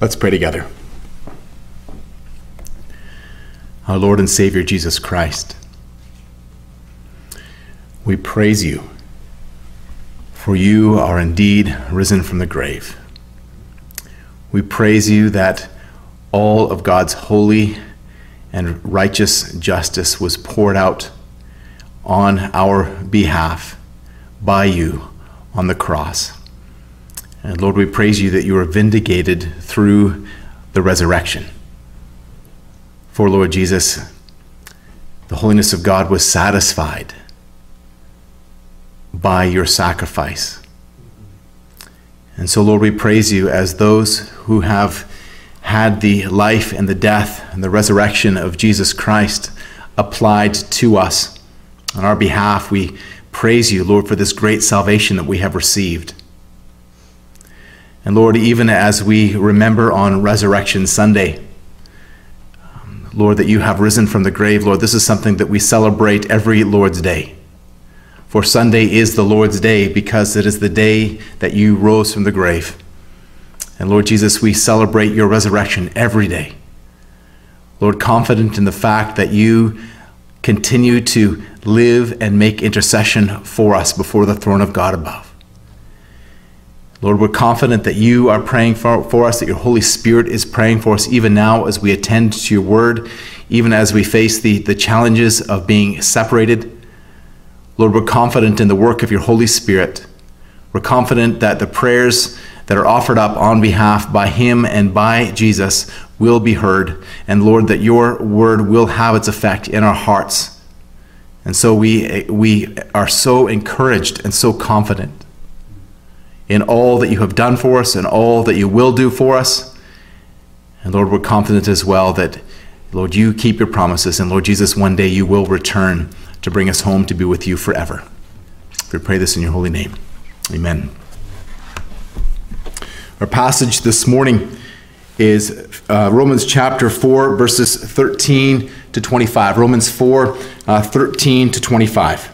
Let's pray together. Our Lord and Savior Jesus Christ, we praise you, for you are indeed risen from the grave. We praise you that all of God's holy and righteous justice was poured out on our behalf by you on the cross. And Lord, we praise you that you are vindicated through the resurrection. For Lord Jesus, the holiness of God was satisfied by your sacrifice. And so, Lord, we praise you as those who have had the life and the death and the resurrection of Jesus Christ applied to us. On our behalf, we praise you, Lord, for this great salvation that we have received. And Lord, even as we remember on Resurrection Sunday, Lord, that you have risen from the grave, Lord, this is something that we celebrate every Lord's Day. For Sunday is the Lord's Day because it is the day that you rose from the grave. And Lord Jesus, we celebrate your resurrection every day. Lord, confident in the fact that you continue to live and make intercession for us before the throne of God above. Lord, we're confident that you are praying for, for us, that your Holy Spirit is praying for us even now as we attend to your word, even as we face the, the challenges of being separated. Lord, we're confident in the work of your Holy Spirit. We're confident that the prayers that are offered up on behalf by him and by Jesus will be heard. And Lord, that your word will have its effect in our hearts. And so we, we are so encouraged and so confident in all that you have done for us and all that you will do for us. And Lord, we're confident as well that, Lord, you keep your promises. And Lord Jesus, one day you will return to bring us home to be with you forever. We pray this in your holy name. Amen. Our passage this morning is uh, Romans chapter 4, verses 13 to 25. Romans 4, uh, 13 to 25.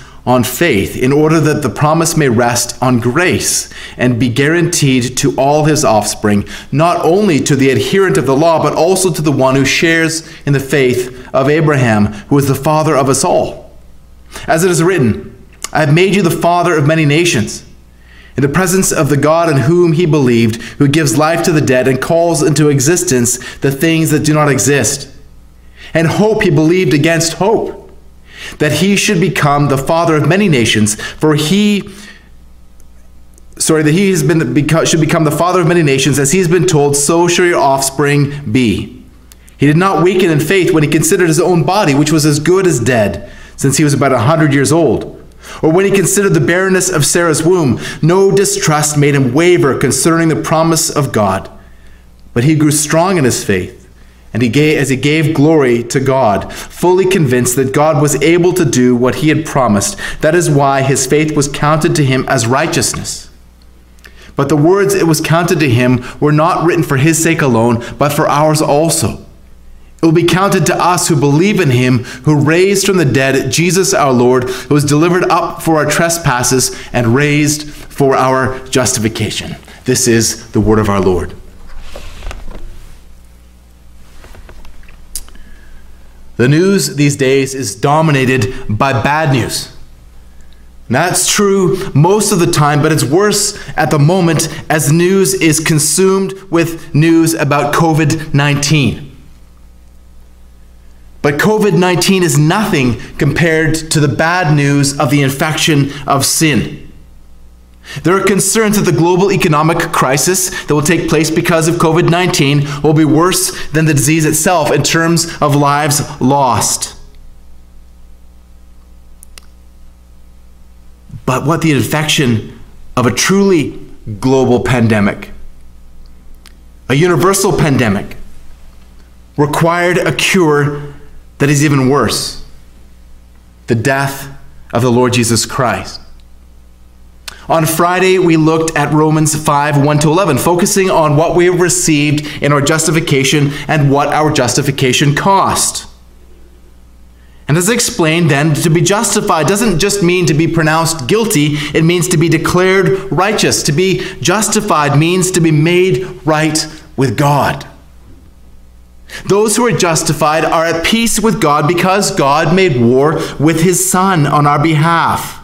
on faith, in order that the promise may rest on grace and be guaranteed to all his offspring, not only to the adherent of the law, but also to the one who shares in the faith of Abraham, who is the father of us all. As it is written, I have made you the father of many nations in the presence of the God in whom he believed, who gives life to the dead and calls into existence the things that do not exist. And hope he believed against hope, that he should become the father of many nations, for he sorry, that he has been should become the father of many nations, as he has been told, so shall your offspring be. He did not weaken in faith when he considered his own body, which was as good as dead, since he was about a hundred years old or when he considered the barrenness of Sarah's womb, no distrust made him waver concerning the promise of God. But he grew strong in his faith, and he gave, as he gave glory to God, fully convinced that God was able to do what he had promised. That is why his faith was counted to him as righteousness. But the words it was counted to him were not written for his sake alone, but for ours also. It will be counted to us who believe in him who raised from the dead Jesus our Lord, who was delivered up for our trespasses and raised for our justification. This is the word of our Lord. The news these days is dominated by bad news. That's true most of the time, but it's worse at the moment as news is consumed with news about COVID 19. But COVID 19 is nothing compared to the bad news of the infection of sin. There are concerns that the global economic crisis that will take place because of COVID 19 will be worse than the disease itself in terms of lives lost. But what the infection of a truly global pandemic, a universal pandemic, required a cure that is even worse the death of the Lord Jesus Christ. On Friday, we looked at Romans 5 1 to 11, focusing on what we have received in our justification and what our justification cost. And as I explained, then, to be justified doesn't just mean to be pronounced guilty, it means to be declared righteous. To be justified means to be made right with God. Those who are justified are at peace with God because God made war with his Son on our behalf.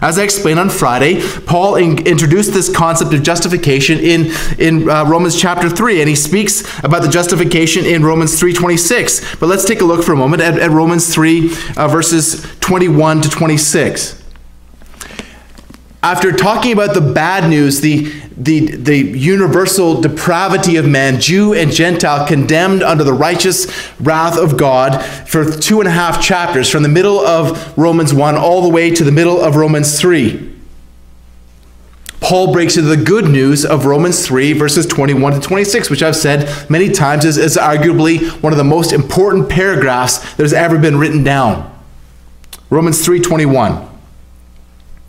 As I explained on Friday, Paul in, introduced this concept of justification in, in uh, Romans chapter 3, and he speaks about the justification in Romans 3.26. But let's take a look for a moment at, at Romans 3, uh, verses 21 to 26 after talking about the bad news, the, the, the universal depravity of man, Jew and Gentile, condemned under the righteous wrath of God for two and a half chapters, from the middle of Romans 1 all the way to the middle of Romans 3. Paul breaks into the good news of Romans 3, verses 21 to 26, which I've said many times is, is arguably one of the most important paragraphs that has ever been written down. Romans 3 21.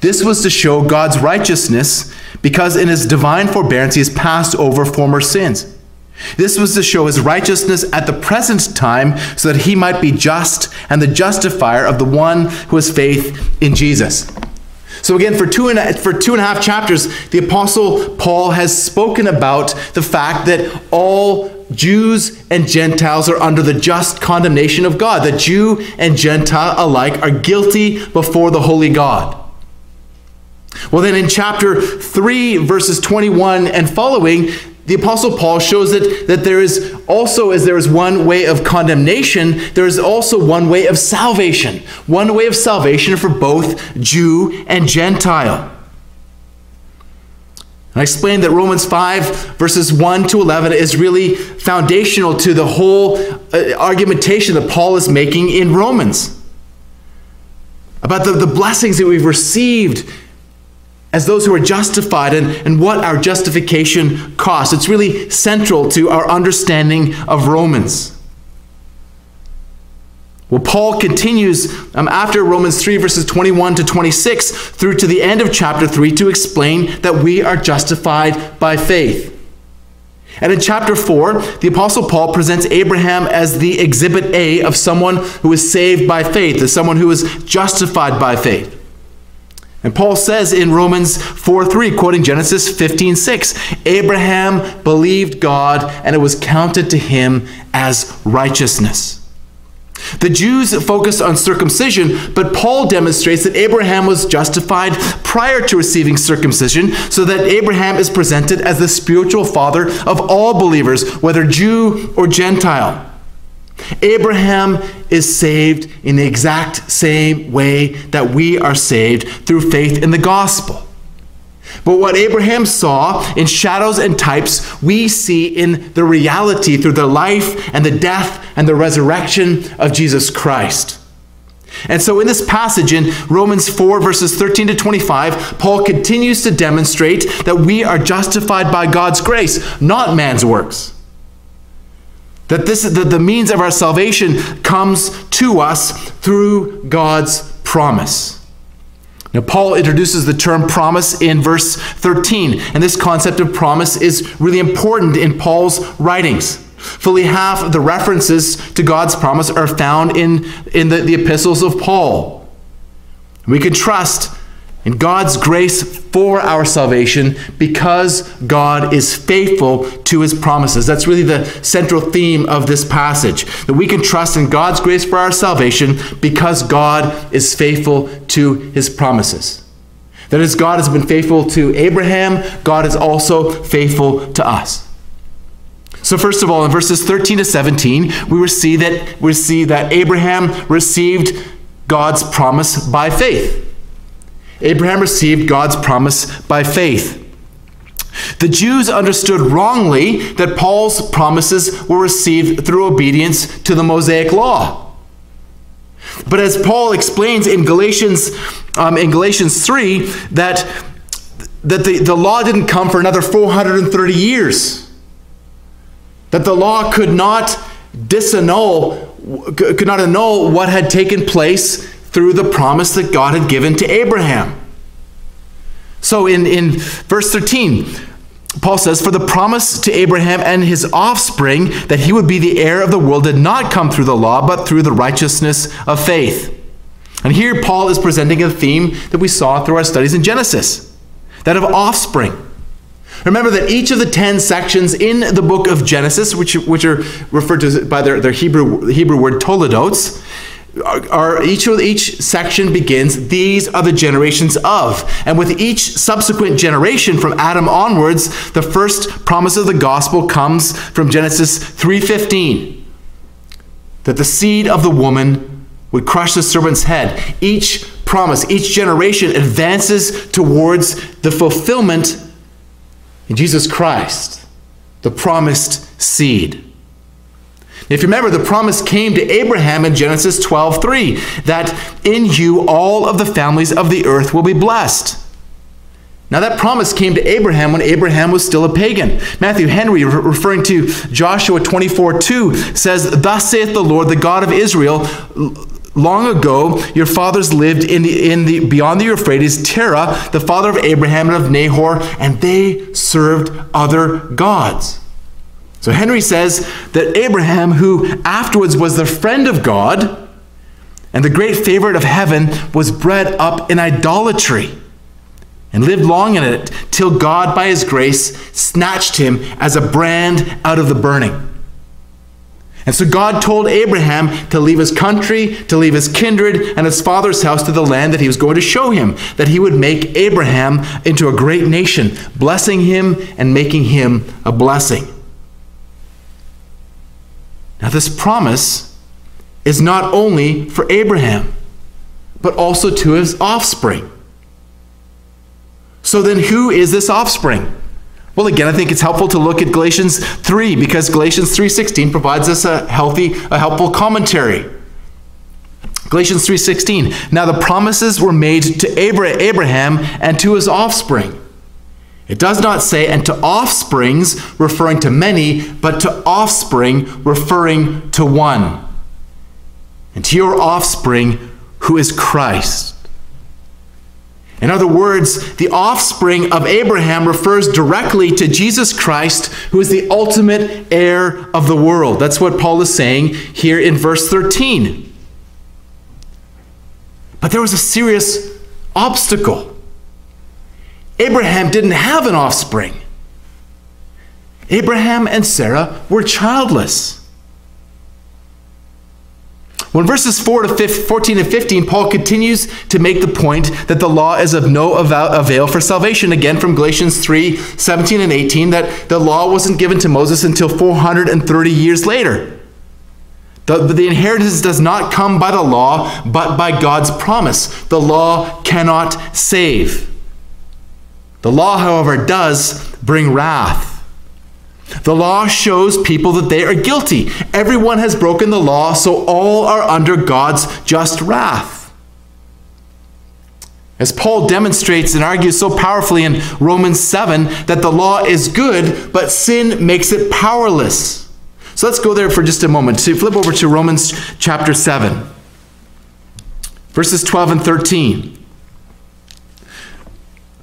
This was to show God's righteousness because in his divine forbearance he has passed over former sins. This was to show his righteousness at the present time so that he might be just and the justifier of the one who has faith in Jesus. So again, for two, and, for two and a half chapters, the Apostle Paul has spoken about the fact that all Jews and Gentiles are under the just condemnation of God. That Jew and Gentile alike are guilty before the holy God. Well, then in chapter 3, verses 21 and following, the Apostle Paul shows that, that there is also, as there is one way of condemnation, there is also one way of salvation. One way of salvation for both Jew and Gentile. And I explained that Romans 5, verses 1 to 11, is really foundational to the whole uh, argumentation that Paul is making in Romans about the, the blessings that we've received as those who are justified and, and what our justification costs. It's really central to our understanding of Romans. Well, Paul continues um, after Romans 3, verses 21 to 26, through to the end of chapter 3 to explain that we are justified by faith. And in chapter 4, the Apostle Paul presents Abraham as the exhibit A of someone who is saved by faith, as someone who is justified by faith. And Paul says in Romans 4 3, quoting Genesis 15 6, Abraham believed God and it was counted to him as righteousness. The Jews focused on circumcision, but Paul demonstrates that Abraham was justified prior to receiving circumcision, so that Abraham is presented as the spiritual father of all believers, whether Jew or Gentile. Abraham is saved in the exact same way that we are saved through faith in the gospel. But what Abraham saw in shadows and types, we see in the reality through the life and the death and the resurrection of Jesus Christ. And so, in this passage in Romans 4, verses 13 to 25, Paul continues to demonstrate that we are justified by God's grace, not man's works. That this that the means of our salvation comes to us through God's promise. Now, Paul introduces the term promise in verse 13, and this concept of promise is really important in Paul's writings. Fully half of the references to God's promise are found in, in the, the epistles of Paul. We can trust and God's grace for our salvation because God is faithful to his promises. That's really the central theme of this passage. That we can trust in God's grace for our salvation because God is faithful to his promises. That as God has been faithful to Abraham, God is also faithful to us. So first of all, in verses 13 to 17, we see that we see that Abraham received God's promise by faith. Abraham received God's promise by faith. The Jews understood wrongly that Paul's promises were received through obedience to the Mosaic law. But as Paul explains in Galatians, um, in Galatians 3, that, that the, the law didn't come for another 430 years. That the law could not disannul, could not annul what had taken place through the promise that God had given to Abraham. So in, in verse 13, Paul says, For the promise to Abraham and his offspring that he would be the heir of the world did not come through the law, but through the righteousness of faith. And here Paul is presenting a theme that we saw through our studies in Genesis that of offspring. Remember that each of the 10 sections in the book of Genesis, which, which are referred to by their, their Hebrew, Hebrew word toledotes, are, each, each section begins, these are the generations of. And with each subsequent generation from Adam onwards, the first promise of the gospel comes from Genesis 3.15. That the seed of the woman would crush the serpent's head. Each promise, each generation advances towards the fulfillment in Jesus Christ, the promised seed. If you remember, the promise came to Abraham in Genesis 12:3 that in you all of the families of the earth will be blessed. Now that promise came to Abraham when Abraham was still a pagan. Matthew Henry, referring to Joshua 24 2, says, "Thus saith the Lord, the God of Israel." Long ago, your fathers lived in the, in the beyond the Euphrates, Terah, the father of Abraham and of Nahor, and they served other gods. So Henry says that Abraham, who afterwards was the friend of God and the great favorite of heaven, was bred up in idolatry and lived long in it till God, by his grace, snatched him as a brand out of the burning. And so God told Abraham to leave his country, to leave his kindred and his father's house to the land that he was going to show him, that he would make Abraham into a great nation, blessing him and making him a blessing. Now, this promise is not only for Abraham, but also to his offspring. So then, who is this offspring? Well, again, I think it's helpful to look at Galatians 3 because Galatians 3:16 provides us a healthy, a helpful commentary. Galatians 3:16. Now the promises were made to Abraham and to his offspring. It does not say, and to offsprings, referring to many, but to offspring, referring to one. And to your offspring, who is Christ. In other words, the offspring of Abraham refers directly to Jesus Christ, who is the ultimate heir of the world. That's what Paul is saying here in verse 13. But there was a serious obstacle. Abraham didn't have an offspring. Abraham and Sarah were childless. When verses 4 to 15, 14 and 15, Paul continues to make the point that the law is of no avail for salvation. Again, from Galatians 3 17 and 18, that the law wasn't given to Moses until 430 years later. The, the inheritance does not come by the law, but by God's promise. The law cannot save. The law, however, does bring wrath. The law shows people that they are guilty. Everyone has broken the law, so all are under God's just wrath. As Paul demonstrates and argues so powerfully in Romans 7 that the law is good, but sin makes it powerless. So let's go there for just a moment. So flip over to Romans chapter 7, verses 12 and 13.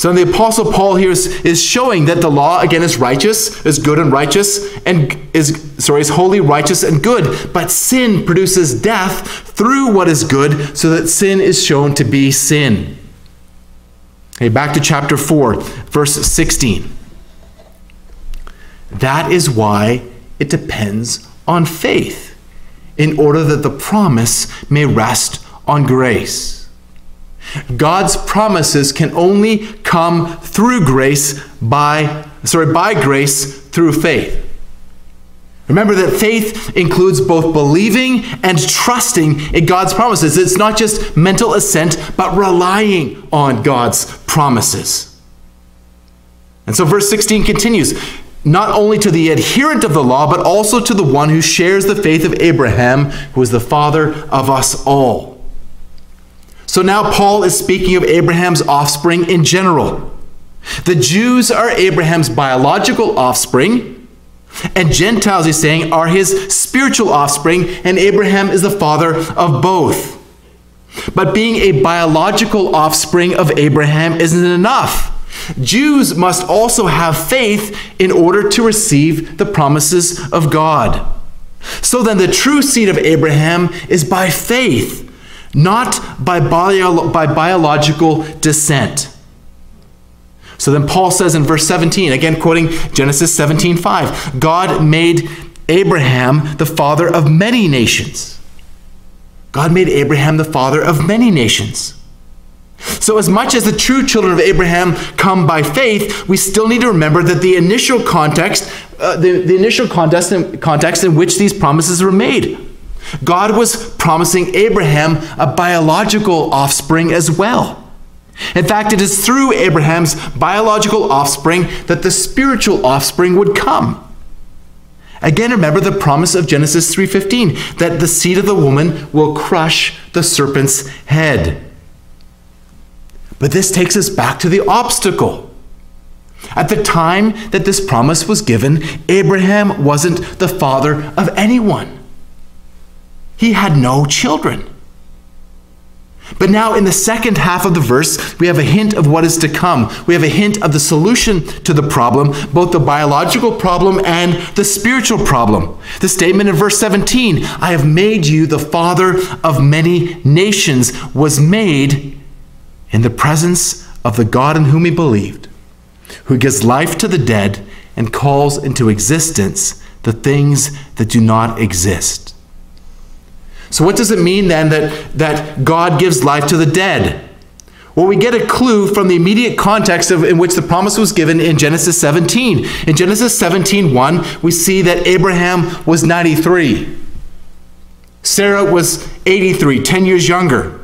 So the Apostle Paul here is, is showing that the law, again, is righteous, is good and righteous, and is sorry, is holy, righteous, and good. But sin produces death through what is good, so that sin is shown to be sin. Okay, back to chapter 4, verse 16. That is why it depends on faith, in order that the promise may rest on grace. God's promises can only come through grace by sorry by grace through faith. Remember that faith includes both believing and trusting in God's promises. It's not just mental assent, but relying on God's promises. And so verse 16 continues not only to the adherent of the law, but also to the one who shares the faith of Abraham, who is the father of us all. So now Paul is speaking of Abraham's offspring in general. The Jews are Abraham's biological offspring, and Gentiles, he's saying, are his spiritual offspring, and Abraham is the father of both. But being a biological offspring of Abraham isn't enough. Jews must also have faith in order to receive the promises of God. So then, the true seed of Abraham is by faith, not by, bio- by biological descent. So then Paul says in verse 17, again quoting Genesis 17:5, God made Abraham the father of many nations. God made Abraham the father of many nations. So, as much as the true children of Abraham come by faith, we still need to remember that the initial context, uh, the, the initial context in, context in which these promises were made, God was promising Abraham a biological offspring as well. In fact, it is through Abraham's biological offspring that the spiritual offspring would come. Again, remember the promise of Genesis 3:15 that the seed of the woman will crush the serpent's head. But this takes us back to the obstacle. At the time that this promise was given, Abraham wasn't the father of anyone. He had no children. But now, in the second half of the verse, we have a hint of what is to come. We have a hint of the solution to the problem, both the biological problem and the spiritual problem. The statement in verse 17, I have made you the father of many nations, was made in the presence of the God in whom he believed, who gives life to the dead and calls into existence the things that do not exist. So, what does it mean then that, that God gives life to the dead? Well, we get a clue from the immediate context of, in which the promise was given in Genesis 17. In Genesis 17 1, we see that Abraham was 93, Sarah was 83, 10 years younger.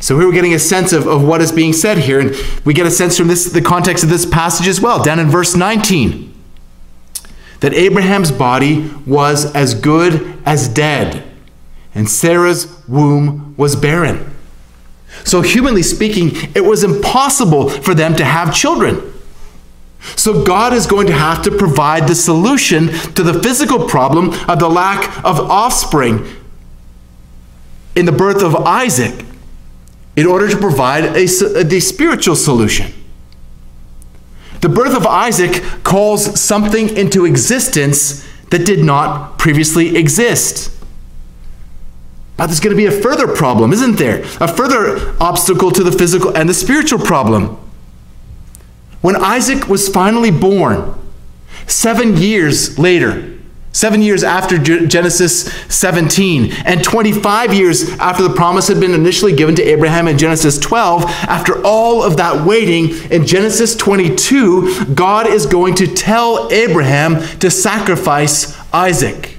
So here we're getting a sense of, of what is being said here, and we get a sense from this the context of this passage as well, down in verse 19. That Abraham's body was as good as dead, and Sarah's womb was barren. So, humanly speaking, it was impossible for them to have children. So, God is going to have to provide the solution to the physical problem of the lack of offspring in the birth of Isaac in order to provide a, the spiritual solution. The birth of Isaac calls something into existence that did not previously exist. But there's going to be a further problem, isn't there? A further obstacle to the physical and the spiritual problem. When Isaac was finally born, seven years later, Seven years after Genesis 17, and 25 years after the promise had been initially given to Abraham in Genesis 12, after all of that waiting, in Genesis 22, God is going to tell Abraham to sacrifice Isaac.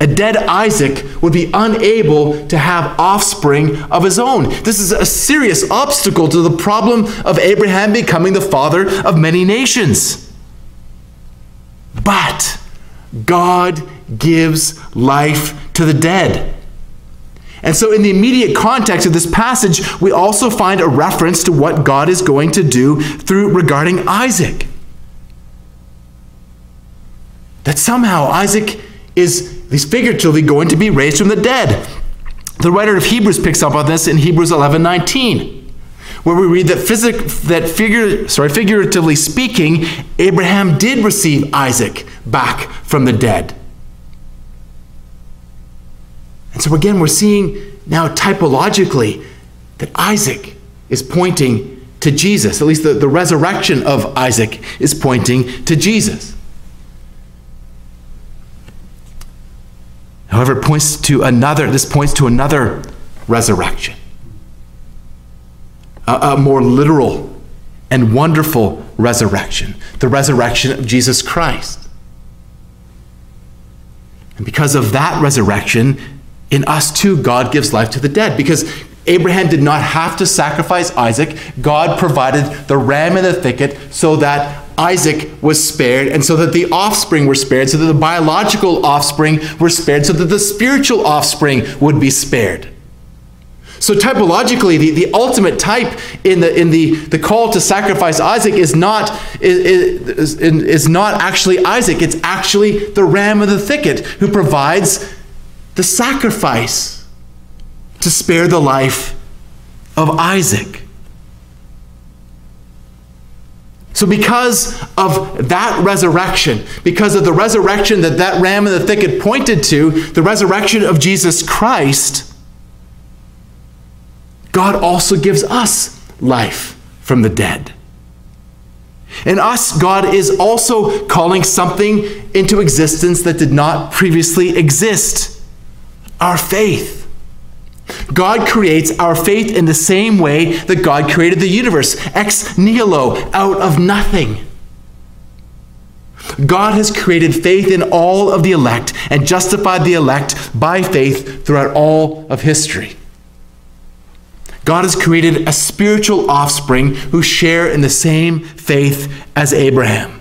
A dead Isaac would be unable to have offspring of his own. This is a serious obstacle to the problem of Abraham becoming the father of many nations. But God gives life to the dead. And so, in the immediate context of this passage, we also find a reference to what God is going to do through regarding Isaac. That somehow Isaac is, least figuratively, going to be raised from the dead. The writer of Hebrews picks up on this in Hebrews 11 19, where we read that, physic, that figure, sorry, figuratively speaking, Abraham did receive Isaac back from the dead. And so again, we're seeing now typologically that Isaac is pointing to Jesus. At least the, the resurrection of Isaac is pointing to Jesus. However, it points to another, this points to another resurrection. A, a more literal and wonderful resurrection, the resurrection of Jesus Christ. And because of that resurrection, in us too, God gives life to the dead. Because Abraham did not have to sacrifice Isaac, God provided the ram in the thicket so that Isaac was spared, and so that the offspring were spared, so that the biological offspring were spared, so that the spiritual offspring would be spared. So typologically, the, the ultimate type in the in the, the call to sacrifice Isaac is not is, is, is not actually Isaac. It's actually the ram of the thicket who provides the sacrifice to spare the life of Isaac. So, because of that resurrection, because of the resurrection that that ram in the thicket pointed to, the resurrection of Jesus Christ, God also gives us life from the dead. In us, God is also calling something into existence that did not previously exist our faith. God creates our faith in the same way that God created the universe, ex nihilo, out of nothing. God has created faith in all of the elect and justified the elect by faith throughout all of history. God has created a spiritual offspring who share in the same faith as Abraham.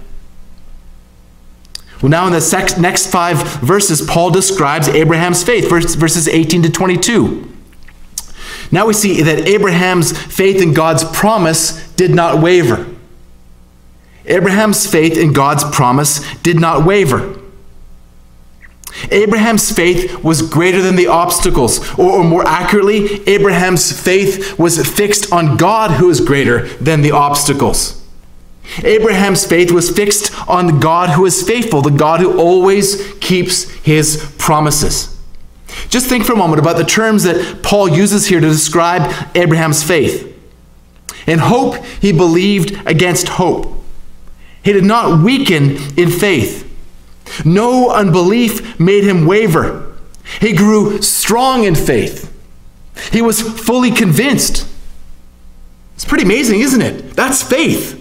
Well, now in the next five verses, Paul describes Abraham's faith, verses 18 to 22. Now we see that Abraham's faith in God's promise did not waver. Abraham's faith in God's promise did not waver. Abraham's faith was greater than the obstacles, or, or, more accurately, Abraham's faith was fixed on God who is greater than the obstacles. Abraham's faith was fixed on God who is faithful, the God who always keeps his promises. Just think for a moment about the terms that Paul uses here to describe Abraham's faith. In hope, he believed against hope. He did not weaken in faith. No unbelief made him waver. He grew strong in faith. He was fully convinced. It's pretty amazing, isn't it? That's faith.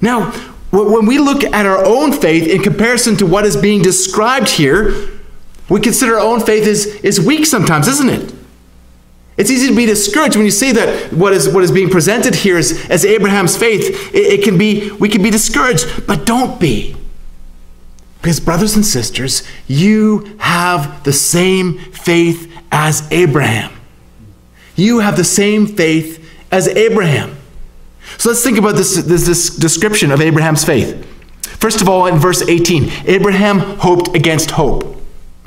Now, when we look at our own faith in comparison to what is being described here, we consider our own faith is, is weak sometimes, isn't it? It's easy to be discouraged when you see that what is, what is being presented here is, as Abraham's faith. It, it can be, we can be discouraged, but don't be. Because, brothers and sisters, you have the same faith as Abraham. You have the same faith as Abraham. So let's think about this, this, this description of Abraham's faith. First of all, in verse 18, Abraham hoped against hope.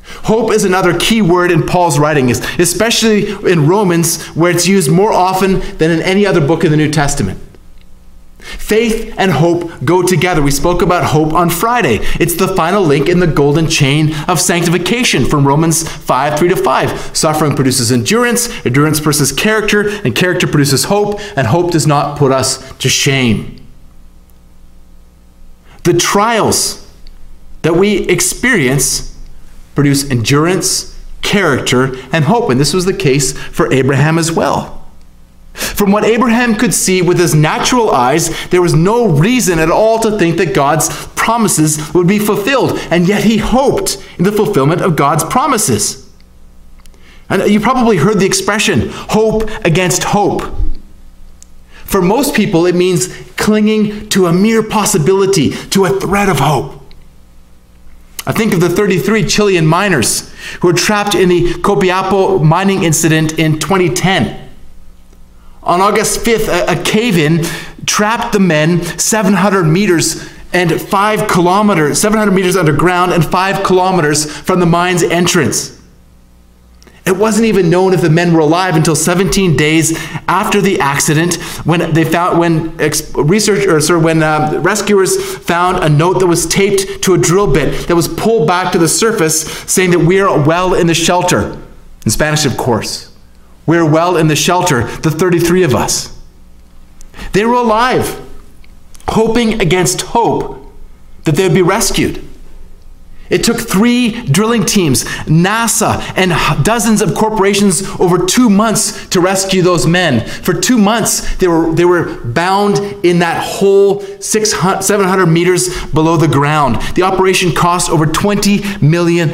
Hope is another key word in Paul's writing, especially in Romans, where it's used more often than in any other book in the New Testament. Faith and hope go together. We spoke about hope on Friday. It's the final link in the golden chain of sanctification from Romans 5 3 to 5. Suffering produces endurance, endurance produces character, and character produces hope, and hope does not put us to shame. The trials that we experience produce endurance, character, and hope. And this was the case for Abraham as well. From what Abraham could see with his natural eyes, there was no reason at all to think that God's promises would be fulfilled, and yet he hoped in the fulfillment of God's promises. And you probably heard the expression hope against hope. For most people, it means clinging to a mere possibility, to a thread of hope. I think of the 33 Chilean miners who were trapped in the Copiapo mining incident in 2010. On August 5th, a, a cave in trapped the men 700 meters and 5 kilometers, 700 meters underground and 5 kilometers from the mine's entrance. It wasn't even known if the men were alive until 17 days after the accident, when they found when research or sorry, when uh, rescuers found a note that was taped to a drill bit that was pulled back to the surface, saying that we are well in the shelter. In Spanish, of course, we are well in the shelter. The 33 of us. They were alive, hoping against hope that they would be rescued. It took three drilling teams, NASA, and dozens of corporations over two months to rescue those men. For two months, they were, they were bound in that hole 600, 700 meters below the ground. The operation cost over $20 million.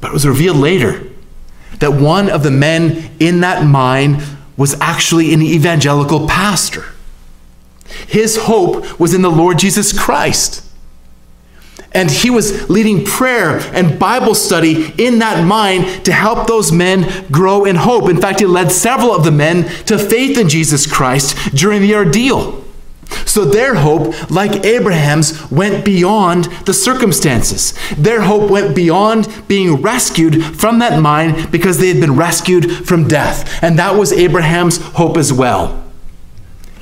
But it was revealed later that one of the men in that mine was actually an evangelical pastor. His hope was in the Lord Jesus Christ. And he was leading prayer and Bible study in that mine to help those men grow in hope. In fact, he led several of the men to faith in Jesus Christ during the ordeal. So their hope, like Abraham's, went beyond the circumstances. Their hope went beyond being rescued from that mine because they had been rescued from death. And that was Abraham's hope as well.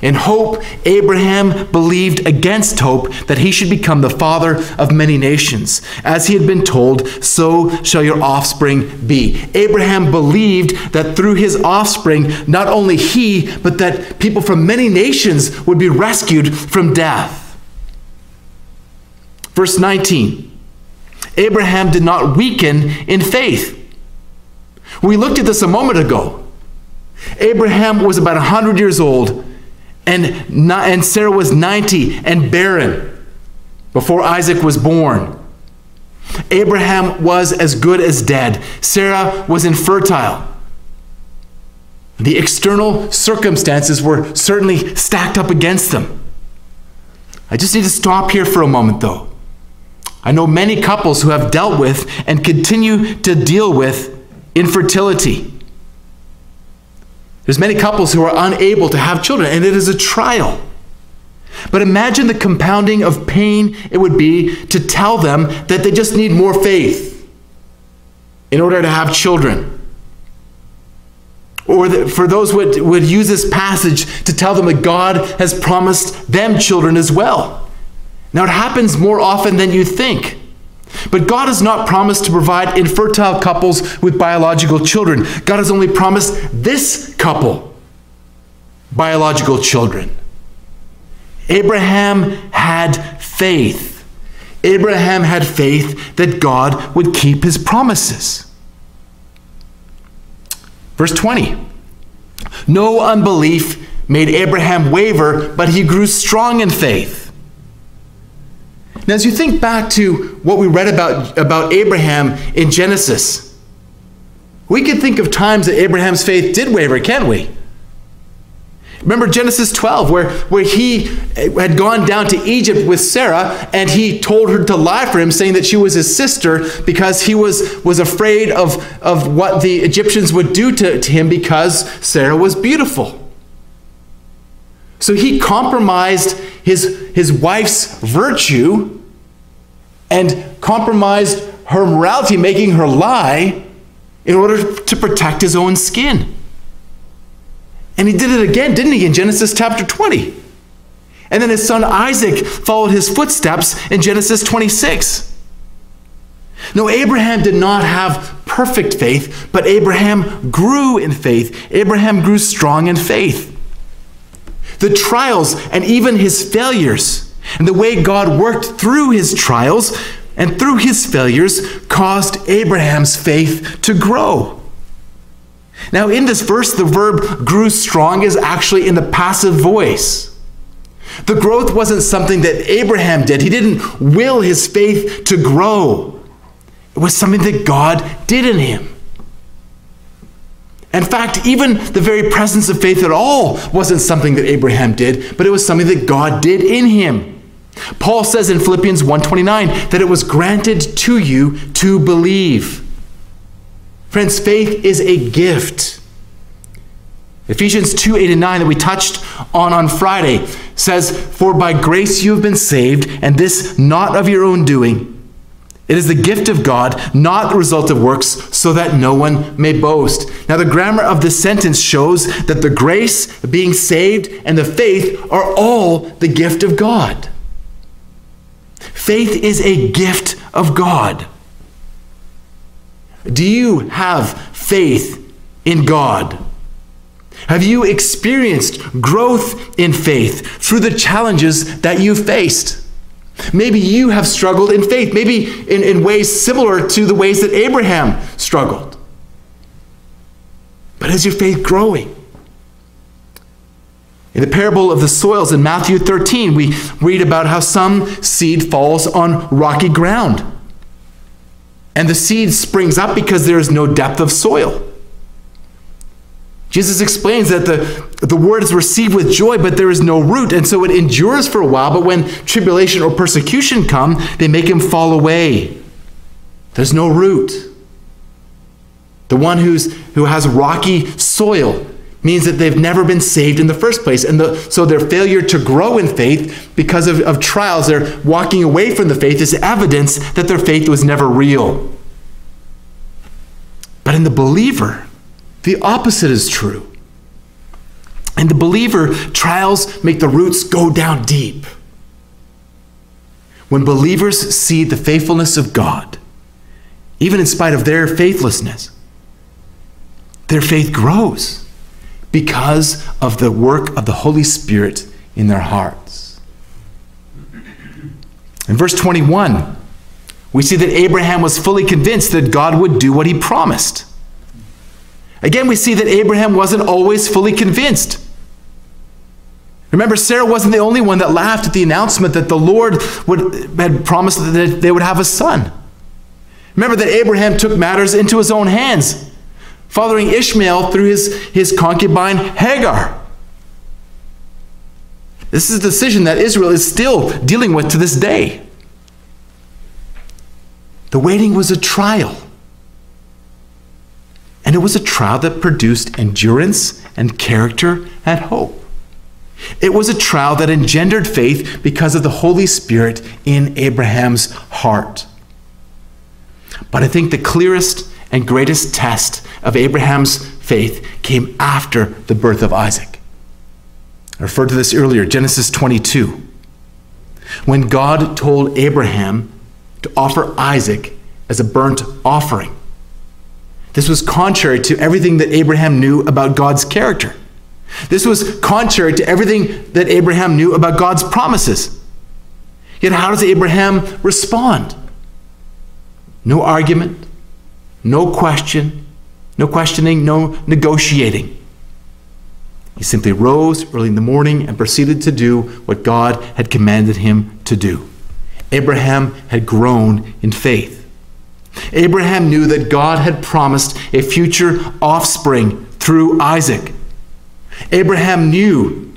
In hope, Abraham believed against hope that he should become the father of many nations. As he had been told, so shall your offspring be. Abraham believed that through his offspring, not only he, but that people from many nations would be rescued from death. Verse 19 Abraham did not weaken in faith. We looked at this a moment ago. Abraham was about 100 years old and, and Sarah was 90 and barren before Isaac was born. Abraham was as good as dead. Sarah was infertile. The external circumstances were certainly stacked up against them. I just need to stop here for a moment, though. I know many couples who have dealt with and continue to deal with infertility. There's many couples who are unable to have children, and it is a trial. But imagine the compounding of pain it would be to tell them that they just need more faith in order to have children. Or that for those who would, would use this passage to tell them that God has promised them children as well. Now, it happens more often than you think. But God has not promised to provide infertile couples with biological children. God has only promised this couple biological children. Abraham had faith. Abraham had faith that God would keep his promises. Verse 20 No unbelief made Abraham waver, but he grew strong in faith. Now, as you think back to what we read about, about Abraham in Genesis, we can think of times that Abraham's faith did waver, can't we? Remember Genesis 12, where, where he had gone down to Egypt with Sarah and he told her to lie for him, saying that she was his sister because he was, was afraid of, of what the Egyptians would do to, to him because Sarah was beautiful. So he compromised his, his wife's virtue and compromised her morality, making her lie in order to protect his own skin. And he did it again, didn't he, in Genesis chapter 20? And then his son Isaac followed his footsteps in Genesis 26. No, Abraham did not have perfect faith, but Abraham grew in faith. Abraham grew strong in faith. The trials and even his failures and the way God worked through his trials and through his failures caused Abraham's faith to grow. Now, in this verse, the verb grew strong is actually in the passive voice. The growth wasn't something that Abraham did, he didn't will his faith to grow. It was something that God did in him. In fact, even the very presence of faith at all wasn't something that Abraham did, but it was something that God did in him. Paul says in Philippians 1:29 that it was granted to you to believe. Friends, faith is a gift. Ephesians 2 8 and 9 that we touched on on Friday says, For by grace you have been saved, and this not of your own doing. It is the gift of God, not the result of works, so that no one may boast. Now, the grammar of this sentence shows that the grace, being saved, and the faith are all the gift of God. Faith is a gift of God. Do you have faith in God? Have you experienced growth in faith through the challenges that you faced? Maybe you have struggled in faith, maybe in, in ways similar to the ways that Abraham struggled. But is your faith growing? In the parable of the soils in Matthew 13, we read about how some seed falls on rocky ground. And the seed springs up because there is no depth of soil. Jesus explains that the, the word is received with joy, but there is no root, and so it endures for a while, but when tribulation or persecution come, they make him fall away. There's no root. The one who's, who has rocky soil means that they've never been saved in the first place. And the, so their failure to grow in faith because of, of trials, their walking away from the faith, is evidence that their faith was never real. But in the believer, the opposite is true. In the believer, trials make the roots go down deep. When believers see the faithfulness of God, even in spite of their faithlessness, their faith grows because of the work of the Holy Spirit in their hearts. In verse 21, we see that Abraham was fully convinced that God would do what he promised. Again, we see that Abraham wasn't always fully convinced. Remember, Sarah wasn't the only one that laughed at the announcement that the Lord would, had promised that they would have a son. Remember that Abraham took matters into his own hands, fathering Ishmael through his, his concubine Hagar. This is a decision that Israel is still dealing with to this day. The waiting was a trial. And it was a trial that produced endurance and character and hope. It was a trial that engendered faith because of the Holy Spirit in Abraham's heart. But I think the clearest and greatest test of Abraham's faith came after the birth of Isaac. I referred to this earlier, Genesis 22. When God told Abraham to offer Isaac as a burnt offering. This was contrary to everything that Abraham knew about God's character. This was contrary to everything that Abraham knew about God's promises. Yet, how does Abraham respond? No argument, no question, no questioning, no negotiating. He simply rose early in the morning and proceeded to do what God had commanded him to do. Abraham had grown in faith. Abraham knew that God had promised a future offspring through Isaac. Abraham knew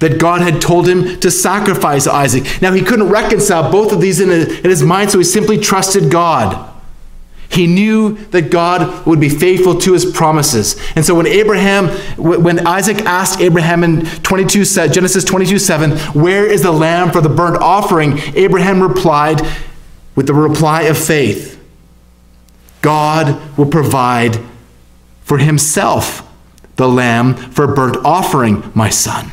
that God had told him to sacrifice Isaac. Now, he couldn't reconcile both of these in, his mind, so he simply trusted God. He knew that God would be faithful to his promises. And so when Abraham, when Isaac asked Abraham in 22, Genesis 22 7, where is the lamb for the burnt offering? Abraham replied with the reply of faith God will provide for himself the lamb for burnt offering, my son.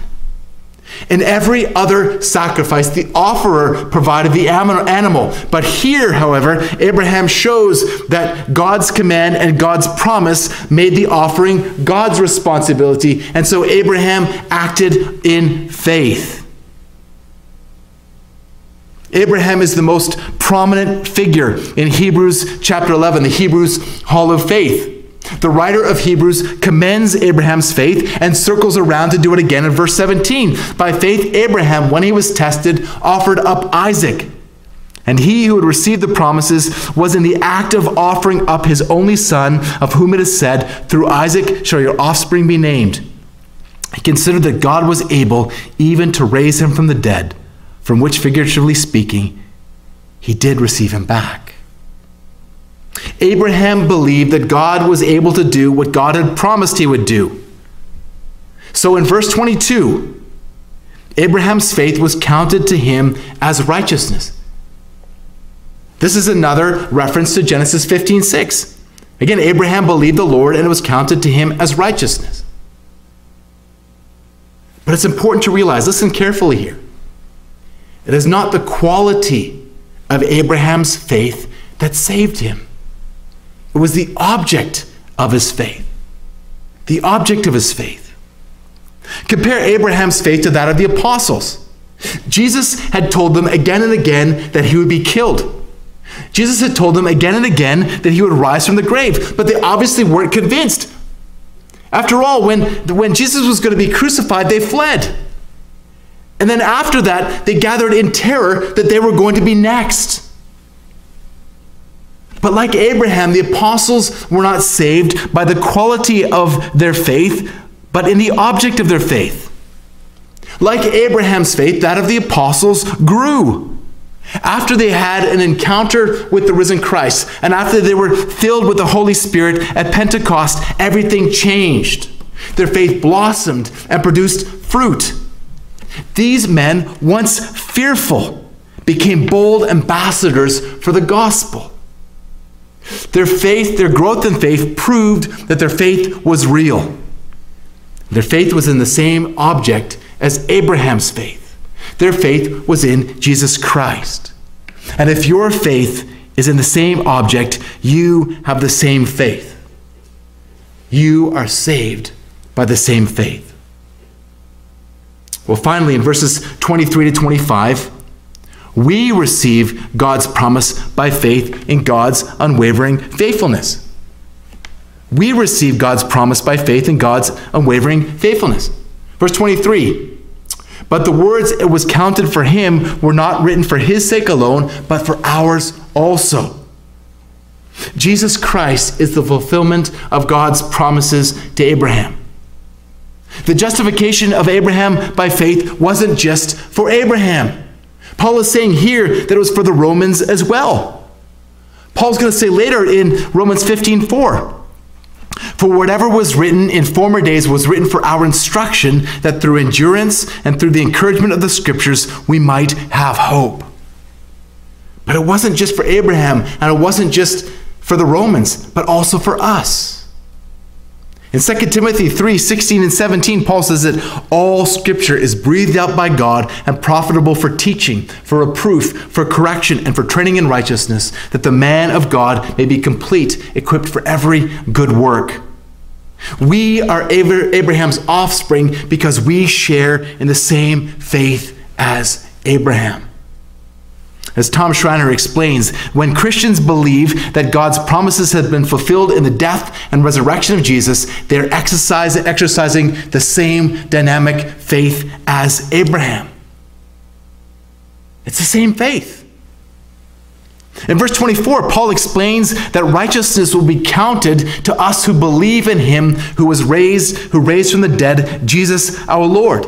In every other sacrifice, the offerer provided the animal. But here, however, Abraham shows that God's command and God's promise made the offering God's responsibility. And so Abraham acted in faith. Abraham is the most prominent figure in Hebrews chapter 11, the Hebrews Hall of Faith. The writer of Hebrews commends Abraham's faith and circles around to do it again in verse 17. By faith, Abraham, when he was tested, offered up Isaac. And he who had received the promises was in the act of offering up his only son, of whom it is said, Through Isaac shall your offspring be named. He considered that God was able even to raise him from the dead from which, figuratively speaking, he did receive him back. Abraham believed that God was able to do what God had promised he would do. So in verse 22, Abraham's faith was counted to him as righteousness. This is another reference to Genesis 15 6. Again, Abraham believed the Lord and it was counted to him as righteousness. But it's important to realize, listen carefully here. It is not the quality of Abraham's faith that saved him, it was the object of his faith. The object of his faith. Compare Abraham's faith to that of the apostles. Jesus had told them again and again that he would be killed. Jesus had told them again and again that he would rise from the grave, but they obviously weren't convinced. After all, when, when Jesus was going to be crucified, they fled. And then after that, they gathered in terror that they were going to be next. But like Abraham, the apostles were not saved by the quality of their faith, but in the object of their faith. Like Abraham's faith, that of the apostles grew. After they had an encounter with the risen Christ, and after they were filled with the Holy Spirit at Pentecost, everything changed. Their faith blossomed and produced fruit. These men, once fearful, became bold ambassadors for the gospel. Their faith, their growth in faith, proved that their faith was real. Their faith was in the same object as Abraham's faith. Their faith was in Jesus Christ. And if your faith is in the same object, you have the same faith. You are saved by the same faith. Well, finally, in verses 23 to 25, we receive God's promise by faith in God's unwavering faithfulness. We receive God's promise by faith in God's unwavering faithfulness. Verse 23 but the words it was counted for him were not written for his sake alone, but for ours also. Jesus Christ is the fulfillment of God's promises to Abraham. The justification of Abraham by faith wasn't just for Abraham. Paul is saying here that it was for the Romans as well. Paul's going to say later in Romans 15 4. For whatever was written in former days was written for our instruction, that through endurance and through the encouragement of the scriptures we might have hope. But it wasn't just for Abraham, and it wasn't just for the Romans, but also for us. In 2 Timothy 3 16 and 17, Paul says that all scripture is breathed out by God and profitable for teaching, for reproof, for correction, and for training in righteousness, that the man of God may be complete, equipped for every good work. We are Abraham's offspring because we share in the same faith as Abraham. As Tom Schreiner explains, when Christians believe that God's promises have been fulfilled in the death and resurrection of Jesus, they're exercising the same dynamic faith as Abraham. It's the same faith. In verse 24, Paul explains that righteousness will be counted to us who believe in him who was raised, who raised from the dead, Jesus our Lord.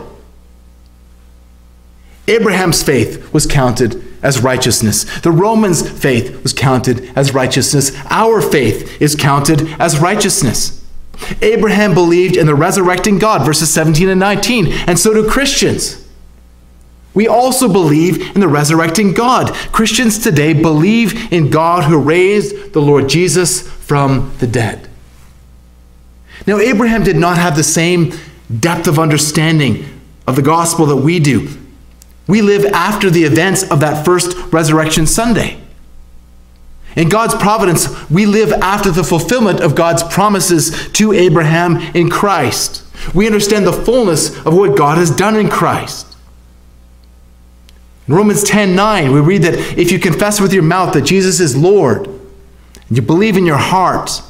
Abraham's faith was counted as righteousness. The Romans' faith was counted as righteousness. Our faith is counted as righteousness. Abraham believed in the resurrecting God, verses 17 and 19, and so do Christians. We also believe in the resurrecting God. Christians today believe in God who raised the Lord Jesus from the dead. Now, Abraham did not have the same depth of understanding of the gospel that we do. We live after the events of that first resurrection Sunday. In God's providence, we live after the fulfillment of God's promises to Abraham in Christ. We understand the fullness of what God has done in Christ. In Romans 10 9, we read that if you confess with your mouth that Jesus is Lord, and you believe in your heart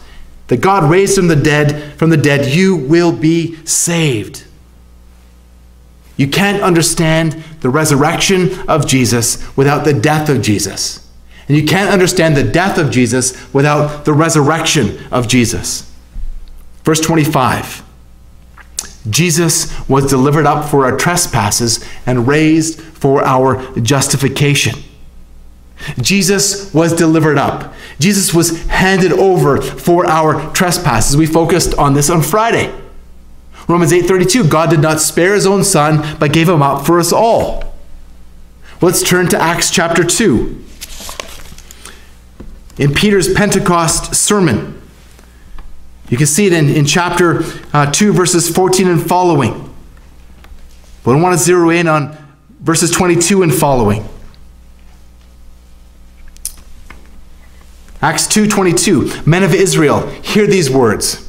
that God raised him from the dead from the dead, you will be saved. You can't understand the resurrection of Jesus without the death of Jesus. And you can't understand the death of Jesus without the resurrection of Jesus. Verse 25 Jesus was delivered up for our trespasses and raised for our justification. Jesus was delivered up. Jesus was handed over for our trespasses. We focused on this on Friday. Romans 8:32 God did not spare his own son but gave him up for us all. Let's turn to Acts chapter 2. in Peter's Pentecost sermon. You can see it in, in chapter uh, 2, verses 14 and following. But I want to zero in on verses 22 and following. Acts 2:22 Men of Israel hear these words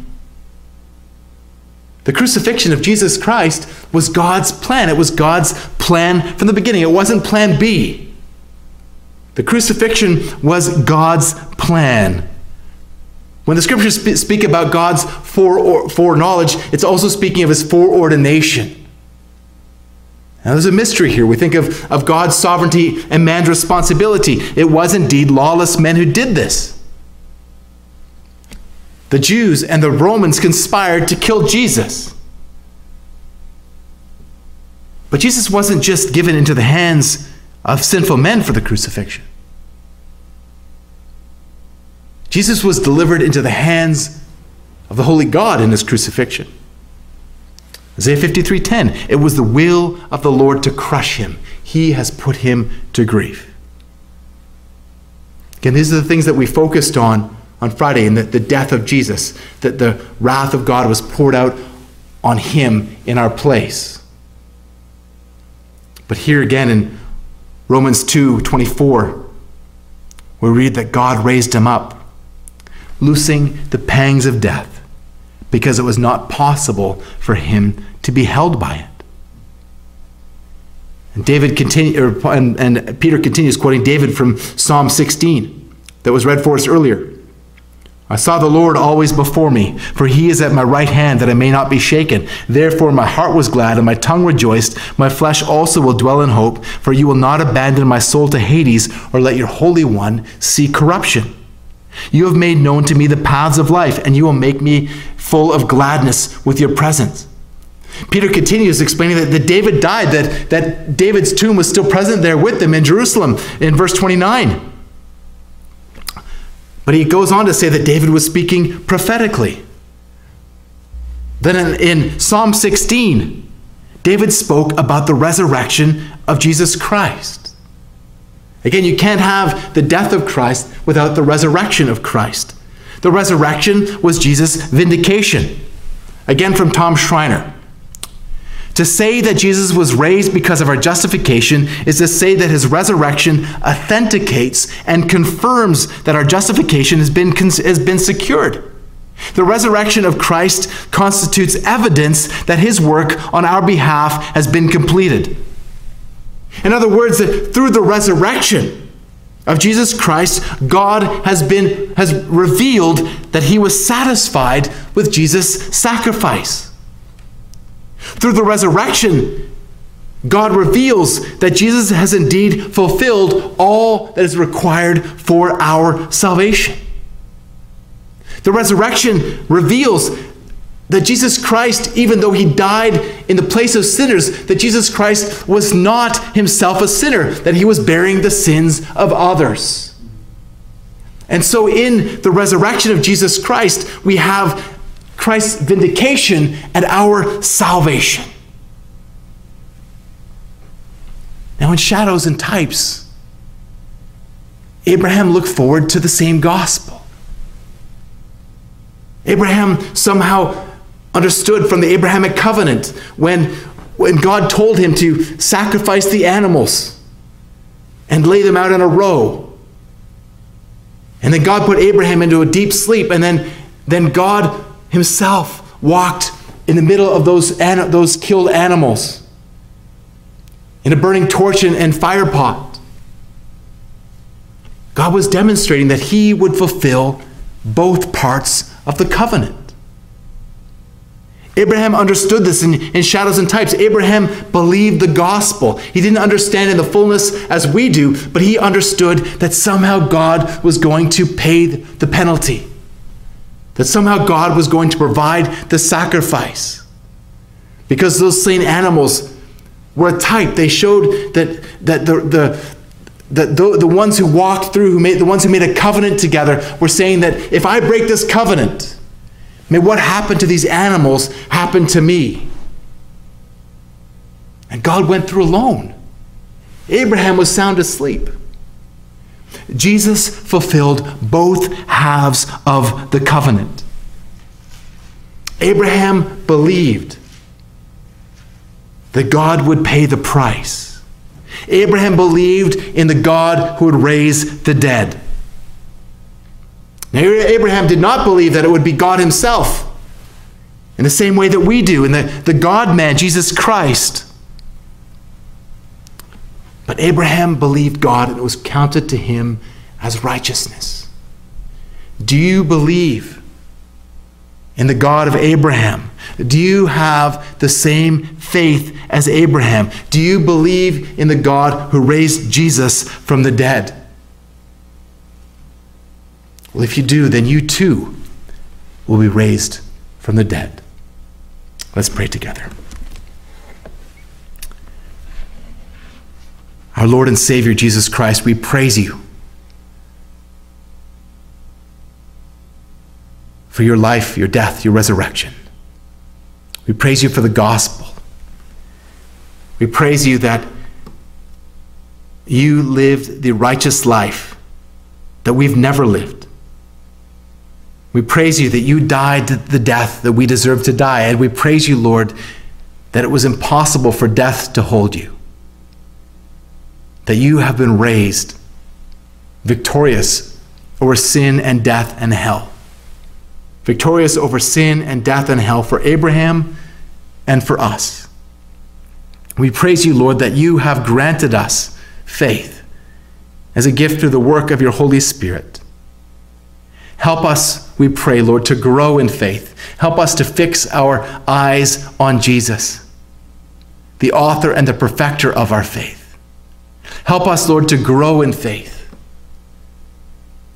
the crucifixion of Jesus Christ was God's plan. It was God's plan from the beginning. It wasn't plan B. The crucifixion was God's plan. When the scriptures speak about God's foreknowledge, it's also speaking of his foreordination. Now, there's a mystery here. We think of, of God's sovereignty and man's responsibility. It was indeed lawless men who did this. The Jews and the Romans conspired to kill Jesus. But Jesus wasn't just given into the hands of sinful men for the crucifixion. Jesus was delivered into the hands of the holy God in his crucifixion. Isaiah 53:10 It was the will of the Lord to crush him. He has put him to grief. Again, these are the things that we focused on on Friday in the, the death of Jesus, that the wrath of God was poured out on him in our place. But here again in Romans 2 24, we read that God raised him up, loosing the pangs of death, because it was not possible for him to be held by it. And David continue, and, and Peter continues quoting David from Psalm 16 that was read for us earlier. I saw the Lord always before me, for he is at my right hand that I may not be shaken. Therefore my heart was glad and my tongue rejoiced. My flesh also will dwell in hope, for you will not abandon my soul to Hades or let your Holy One see corruption. You have made known to me the paths of life, and you will make me full of gladness with your presence. Peter continues explaining that, that David died, that, that David's tomb was still present there with them in Jerusalem in verse 29. But he goes on to say that David was speaking prophetically. Then in, in, Psalm 16, David spoke about the resurrection of Jesus Christ. Again, you can't have the death of Christ without the resurrection of Christ. The resurrection was Jesus' vindication. Again, from Tom Schreiner. To say that Jesus was raised because of our justification is to say that his resurrection authenticates and confirms that our justification has been, has been secured. The resurrection of Christ constitutes evidence that his work on our behalf has been completed. In other words, that through the resurrection of Jesus Christ, God has been has revealed that he was satisfied with Jesus' sacrifice. Through the resurrection, God reveals that Jesus has indeed fulfilled all that is required for our salvation. The resurrection reveals that Jesus Christ, even though he died in the place of sinners, that Jesus Christ was not himself a sinner, that he was bearing the sins of others. And so, in the resurrection of Jesus Christ, we have Christ's vindication and our salvation. Now, in shadows and types, Abraham looked forward to the same gospel. Abraham somehow understood from the Abrahamic covenant when, when God told him to sacrifice the animals and lay them out in a row. And then God put Abraham into a deep sleep, and then, then God himself walked in the middle of those, those killed animals in a burning torch and, and fire pot. God was demonstrating that he would fulfill both parts of the covenant. Abraham understood this in, in, shadows and types. Abraham believed the gospel. He didn't understand in the fullness as we do, but he understood that somehow God was going to pay the penalty that somehow God was going to provide the sacrifice. Because those slain animals were a type. They showed that, that the, the, the, the, the ones who walked through, who made, the ones who made a covenant together, were saying that if I break this covenant, may what happened to these animals happen to me. And God went through alone. Abraham was sound asleep. Jesus fulfilled both halves of the covenant. Abraham believed that God would pay the price. Abraham believed in the God who would raise the dead. Now, Abraham did not believe that it would be God himself in the same way that we do, in the, the God man, Jesus Christ. But Abraham believed God and it was counted to him as righteousness. Do you believe in the God of Abraham? Do you have the same faith as Abraham? Do you believe in the God who raised Jesus from the dead? Well, if you do, then you too will be raised from the dead. Let's pray together. Our Lord and Savior Jesus Christ, we praise you for your life, your death, your resurrection. We praise you for the gospel. We praise you that you lived the righteous life that we've never lived. We praise you that you died the death that we deserve to die. And we praise you, Lord, that it was impossible for death to hold you. That you have been raised victorious over sin and death and hell victorious over sin and death and hell for Abraham and for us. We praise you, Lord, that you have granted us faith as a gift through the work of your Holy Spirit. Help us, we pray, Lord, to grow in faith. Help us to fix our eyes on Jesus, the author and the perfecter of our faith. Help us, Lord, to grow in faith,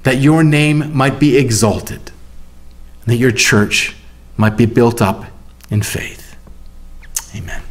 that your name might be exalted, and that your church might be built up in faith. Amen.